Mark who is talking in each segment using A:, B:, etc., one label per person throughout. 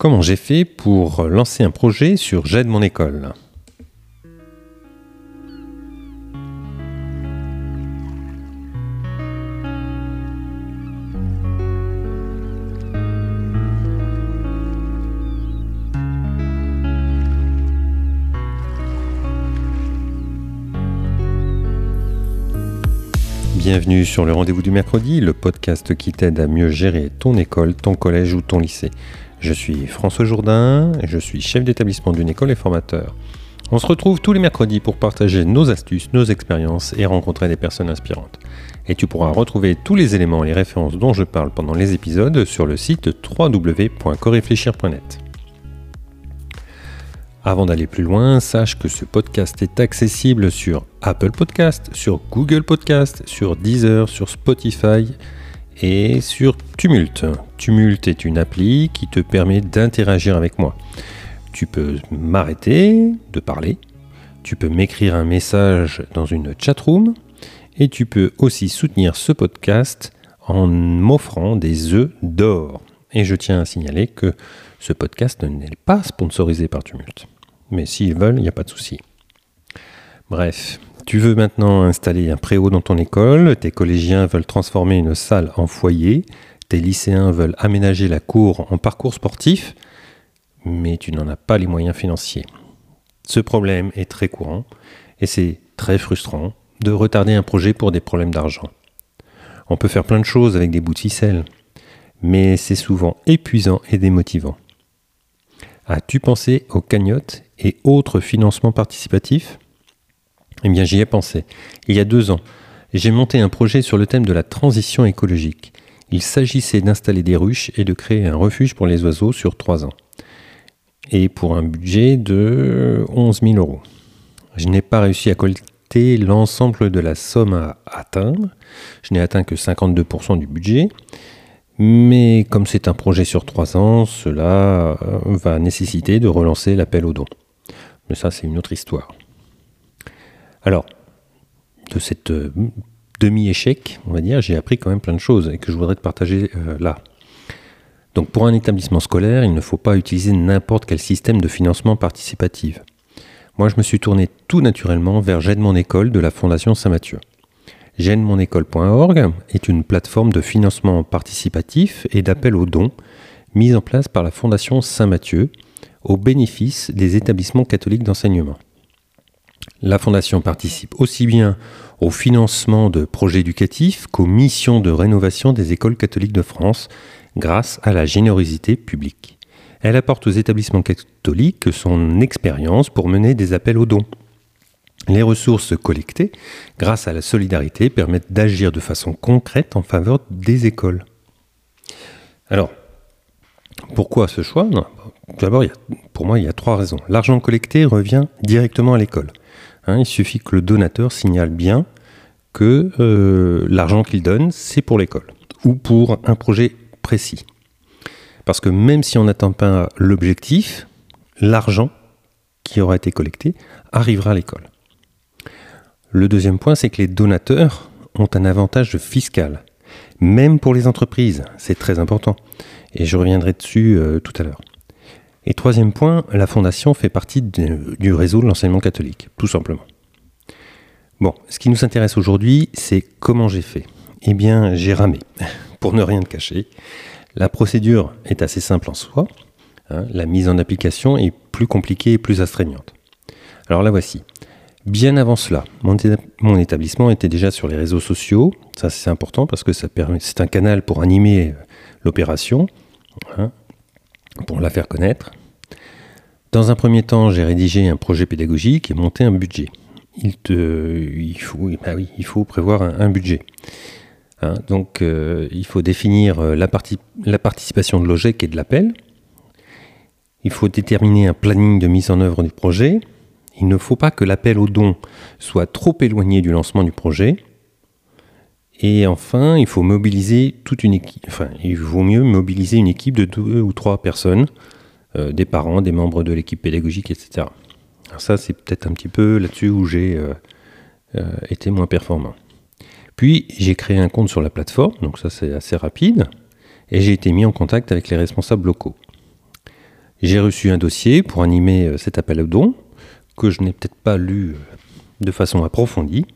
A: Comment j'ai fait pour lancer un projet sur J'aide mon école? Bienvenue sur le rendez-vous du mercredi, le podcast qui t'aide à mieux gérer ton école, ton collège ou ton lycée. Je suis François Jourdain, je suis chef d'établissement d'une école et formateur. On se retrouve tous les mercredis pour partager nos astuces, nos expériences et rencontrer des personnes inspirantes. Et tu pourras retrouver tous les éléments et les références dont je parle pendant les épisodes sur le site www.coréfléchir.net. Avant d'aller plus loin, sache que ce podcast est accessible sur Apple Podcast, sur Google Podcast, sur Deezer, sur Spotify et sur Tumult. Tumult est une appli qui te permet d'interagir avec moi. Tu peux m'arrêter de parler, tu peux m'écrire un message dans une chatroom et tu peux aussi soutenir ce podcast en m'offrant des œufs d'or. Et je tiens à signaler que ce podcast n'est pas sponsorisé par Tumult. Mais s'ils veulent, il n'y a pas de souci. Bref, tu veux maintenant installer un préau dans ton école, tes collégiens veulent transformer une salle en foyer, tes lycéens veulent aménager la cour en parcours sportif, mais tu n'en as pas les moyens financiers. Ce problème est très courant et c'est très frustrant de retarder un projet pour des problèmes d'argent. On peut faire plein de choses avec des bouts de ficelle, mais c'est souvent épuisant et démotivant. As-tu pensé aux cagnottes et autres financements participatifs? Eh bien, j'y ai pensé. Il y a deux ans, j'ai monté un projet sur le thème de la transition écologique. Il s'agissait d'installer des ruches et de créer un refuge pour les oiseaux sur trois ans. Et pour un budget de 11 000 euros. Je n'ai pas réussi à collecter l'ensemble de la somme à atteindre. Je n'ai atteint que 52% du budget. Mais comme c'est un projet sur trois ans, cela euh, va nécessiter de relancer l'appel aux dons. Mais ça, c'est une autre histoire. Alors, de cette euh, demi-échec, on va dire, j'ai appris quand même plein de choses et que je voudrais te partager euh, là. Donc pour un établissement scolaire, il ne faut pas utiliser n'importe quel système de financement participatif. Moi, je me suis tourné tout naturellement vers J'aide mon école de la Fondation Saint-Mathieu. J'aide-mon-école.org est une plateforme de financement participatif et d'appel aux dons mise en place par la Fondation Saint-Mathieu au bénéfice des établissements catholiques d'enseignement. La Fondation participe aussi bien au financement de projets éducatifs qu'aux missions de rénovation des écoles catholiques de France grâce à la générosité publique. Elle apporte aux établissements catholiques son expérience pour mener des appels aux dons. Les ressources collectées grâce à la solidarité permettent d'agir de façon concrète en faveur des écoles. Alors, pourquoi ce choix? D'abord, pour moi, il y a trois raisons. L'argent collecté revient directement à l'école. Hein, il suffit que le donateur signale bien que euh, l'argent qu'il donne, c'est pour l'école ou pour un projet précis. Parce que même si on n'atteint pas l'objectif, l'argent qui aura été collecté arrivera à l'école. Le deuxième point, c'est que les donateurs ont un avantage fiscal, même pour les entreprises, c'est très important. Et je reviendrai dessus euh, tout à l'heure. Et troisième point, la fondation fait partie du réseau de l'enseignement catholique, tout simplement. Bon, ce qui nous intéresse aujourd'hui, c'est comment j'ai fait. Eh bien, j'ai ramé, pour ne rien te cacher. La procédure est assez simple en soi. Hein. la mise en application est plus compliquée et plus astreignante. Alors la voici. Bien avant cela, mon, établissement était déjà sur les réseaux sociaux. Ça, c'est important parce que c'est un canal pour animer euh, l'opération, hein, pour la faire connaître. Dans un premier temps, j'ai rédigé un projet pédagogique et monté un budget. Il, te, oui, il faut prévoir un, budget. Hein. donc, euh, il faut définir euh, la, la participation de l'OGEC et de l'appel. Il faut déterminer un planning de mise en œuvre du projet. Il ne faut pas que l'appel aux dons soit trop éloigné du lancement du projet. Et enfin, il faut mobiliser toute une équipe. Enfin, il vaut mieux mobiliser une équipe de deux ou trois personnes euh, des parents, des membres de l'équipe pédagogique, etc. Alors ça, c'est peut-être un petit peu là-dessus où j'ai euh, euh, été moins performant. Puis, j'ai créé un compte sur la plateforme, donc ça c'est assez rapide, et j'ai été mis en contact avec les responsables locaux. J'ai reçu un dossier pour animer cet appel au don, que je n'ai peut-être pas lu de façon approfondie.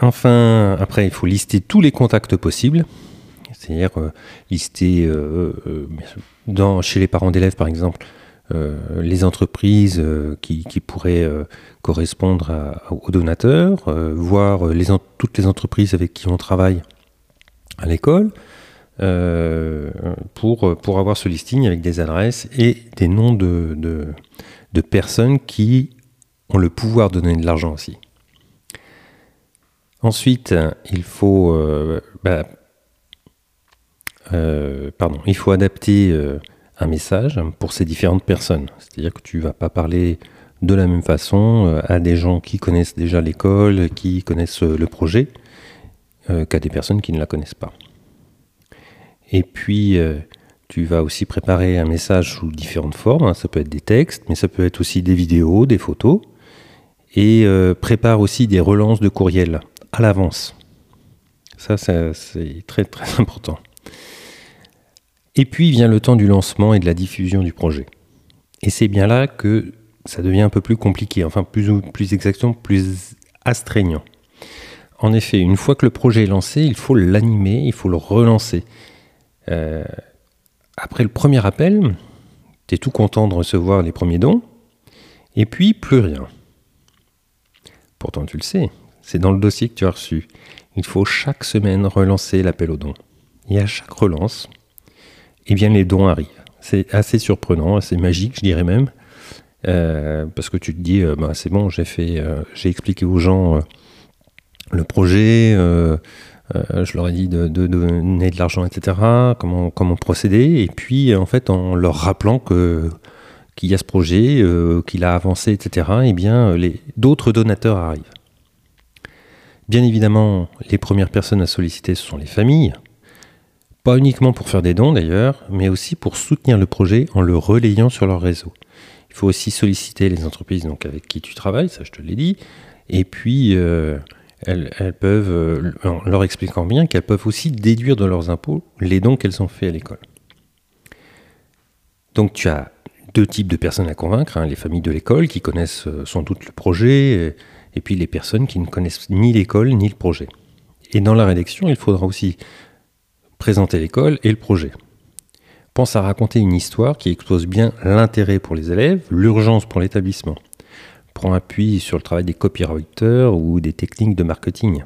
A: Enfin, après, il faut lister tous les contacts possibles, c'est-à-dire lister dans, chez les parents d'élèves, par exemple, euh, les entreprises euh, qui, pourraient euh, correspondre aux donateurs, voir toutes les entreprises avec qui on travaille à l'école, pour, avoir ce listing avec des adresses et des noms de, de, personnes qui ont le pouvoir de donner de l'argent aussi. Ensuite, il faut, bah, pardon, il faut adapter un message pour ces différentes personnes. C'est-à-dire que tu vas pas parler de la même façon euh, à des gens qui connaissent déjà l'école, qui connaissent euh, le projet, euh, qu'à des personnes qui ne la connaissent pas. Et puis, tu vas aussi préparer un message sous différentes formes. Hein. Ça peut être des textes, mais ça peut être aussi des vidéos, des photos. Et prépare aussi des relances de courriel à l'avance. Ça, c'est très très important. Et puis vient le temps du lancement et de la diffusion du projet. Et c'est bien là que ça devient un peu plus compliqué, enfin plus, plus exactement plus astreignant. En effet, une fois que le projet est lancé, il faut l'animer, il faut le relancer. Euh, après le premier appel, tu es tout content de recevoir les premiers dons, et puis plus rien. Pourtant tu le sais, c'est dans le dossier que tu as reçu. Il faut chaque semaine relancer l'appel aux dons. Et à chaque relance, eh bien les dons arrivent. C'est assez surprenant, assez magique, je dirais même, euh, parce que tu te dis, euh, bah, c'est bon, j'ai fait, euh, j'ai expliqué aux gens le projet, je leur ai dit de, donner de l'argent, etc., comment, comment procéder, et puis en fait en leur rappelant que qu'il y a ce projet, qu'il a avancé, etc., eh bien d'autres donateurs arrivent. Bien évidemment, les premières personnes à solliciter, ce sont les familles, pas uniquement pour faire des dons d'ailleurs, mais aussi pour soutenir le projet en le relayant sur leur réseau. Il faut aussi solliciter les entreprises donc, avec qui tu travailles, ça je te l'ai dit, et puis euh, elles, peuvent, euh, en leur expliquant bien qu'elles peuvent aussi déduire de leurs impôts les dons qu'elles ont faits à l'école. Donc tu as deux types de personnes à convaincre, hein, les familles de l'école qui connaissent euh, sans doute le projet, et puis les personnes qui ne connaissent ni l'école ni le projet. Et dans la rédaction, il faudra aussi présenter l'école et le projet. Pense à raconter une histoire qui expose bien l'intérêt pour les élèves, l'urgence pour l'établissement. Prends appui sur le travail des copywriters ou des techniques de marketing.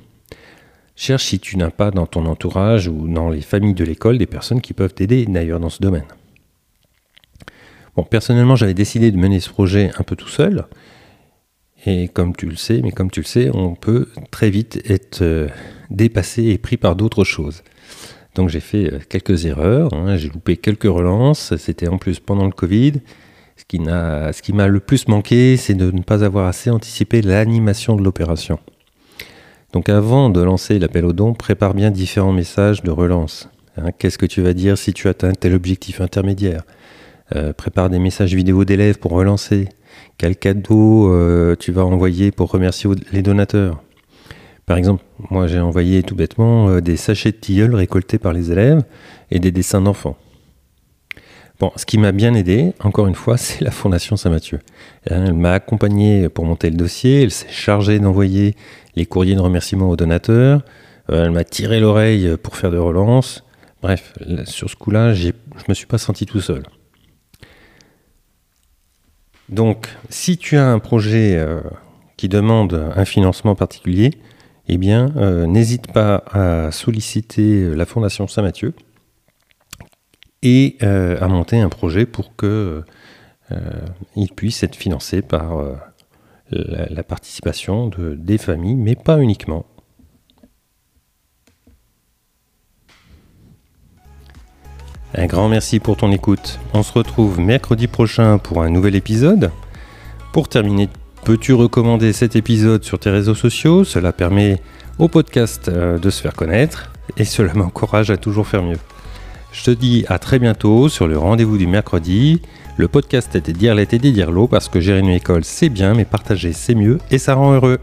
A: Cherche si tu n'as pas dans ton entourage ou dans les familles de l'école des personnes qui peuvent t'aider d'ailleurs dans ce domaine. Bon, personnellement, j'avais décidé de mener ce projet un peu tout seul. Et comme tu le sais, mais comme tu le sais, on peut très vite être euh, dépassé et pris par d'autres choses. Donc j'ai fait euh, quelques erreurs, hein. j'ai loupé quelques relances, c'était en plus pendant le Covid. Ce qui, m'a le plus manqué, c'est de ne pas avoir assez anticipé l'animation de l'opération. Donc avant de lancer l'appel au don, prépare bien différents messages de relance. Hein. Qu'est-ce que tu vas dire si tu atteins tel objectif intermédiaire? Euh, Prépare des messages vidéo d'élèves pour relancer. Quel cadeau euh, tu vas envoyer pour remercier les donateurs? Par exemple, moi j'ai envoyé tout bêtement euh, des sachets de tilleuls récoltés par les élèves et des dessins d'enfants. Bon, ce qui m'a bien aidé, encore une fois, c'est la Fondation Saint-Mathieu. Hein, elle m'a accompagné pour monter le dossier, elle s'est chargée d'envoyer les courriers de remerciement aux donateurs, euh, elle m'a tiré l'oreille pour faire de relances. Bref, sur ce coup-là, je ne me suis pas senti tout seul. Donc, si tu as un projet euh, qui demande un financement particulier, eh bien, euh, n'hésite pas à solliciter la Fondation Saint-Mathieu et euh, à monter un projet pour qu'il euh, puisse être financé par la, participation de, des familles, mais pas uniquement. Un grand merci pour ton écoute. On se retrouve mercredi prochain pour un nouvel épisode. Pour terminer Peux-tu recommander cet épisode sur tes réseaux sociaux? Cela permet au podcast euh, de se faire connaître et cela m'encourage à toujours faire mieux. Je te dis à très bientôt sur le rendez-vous du mercredi. Le podcast était Dirlet et des Dirlots parce que gérer une école c'est bien mais partager c'est mieux et ça rend heureux.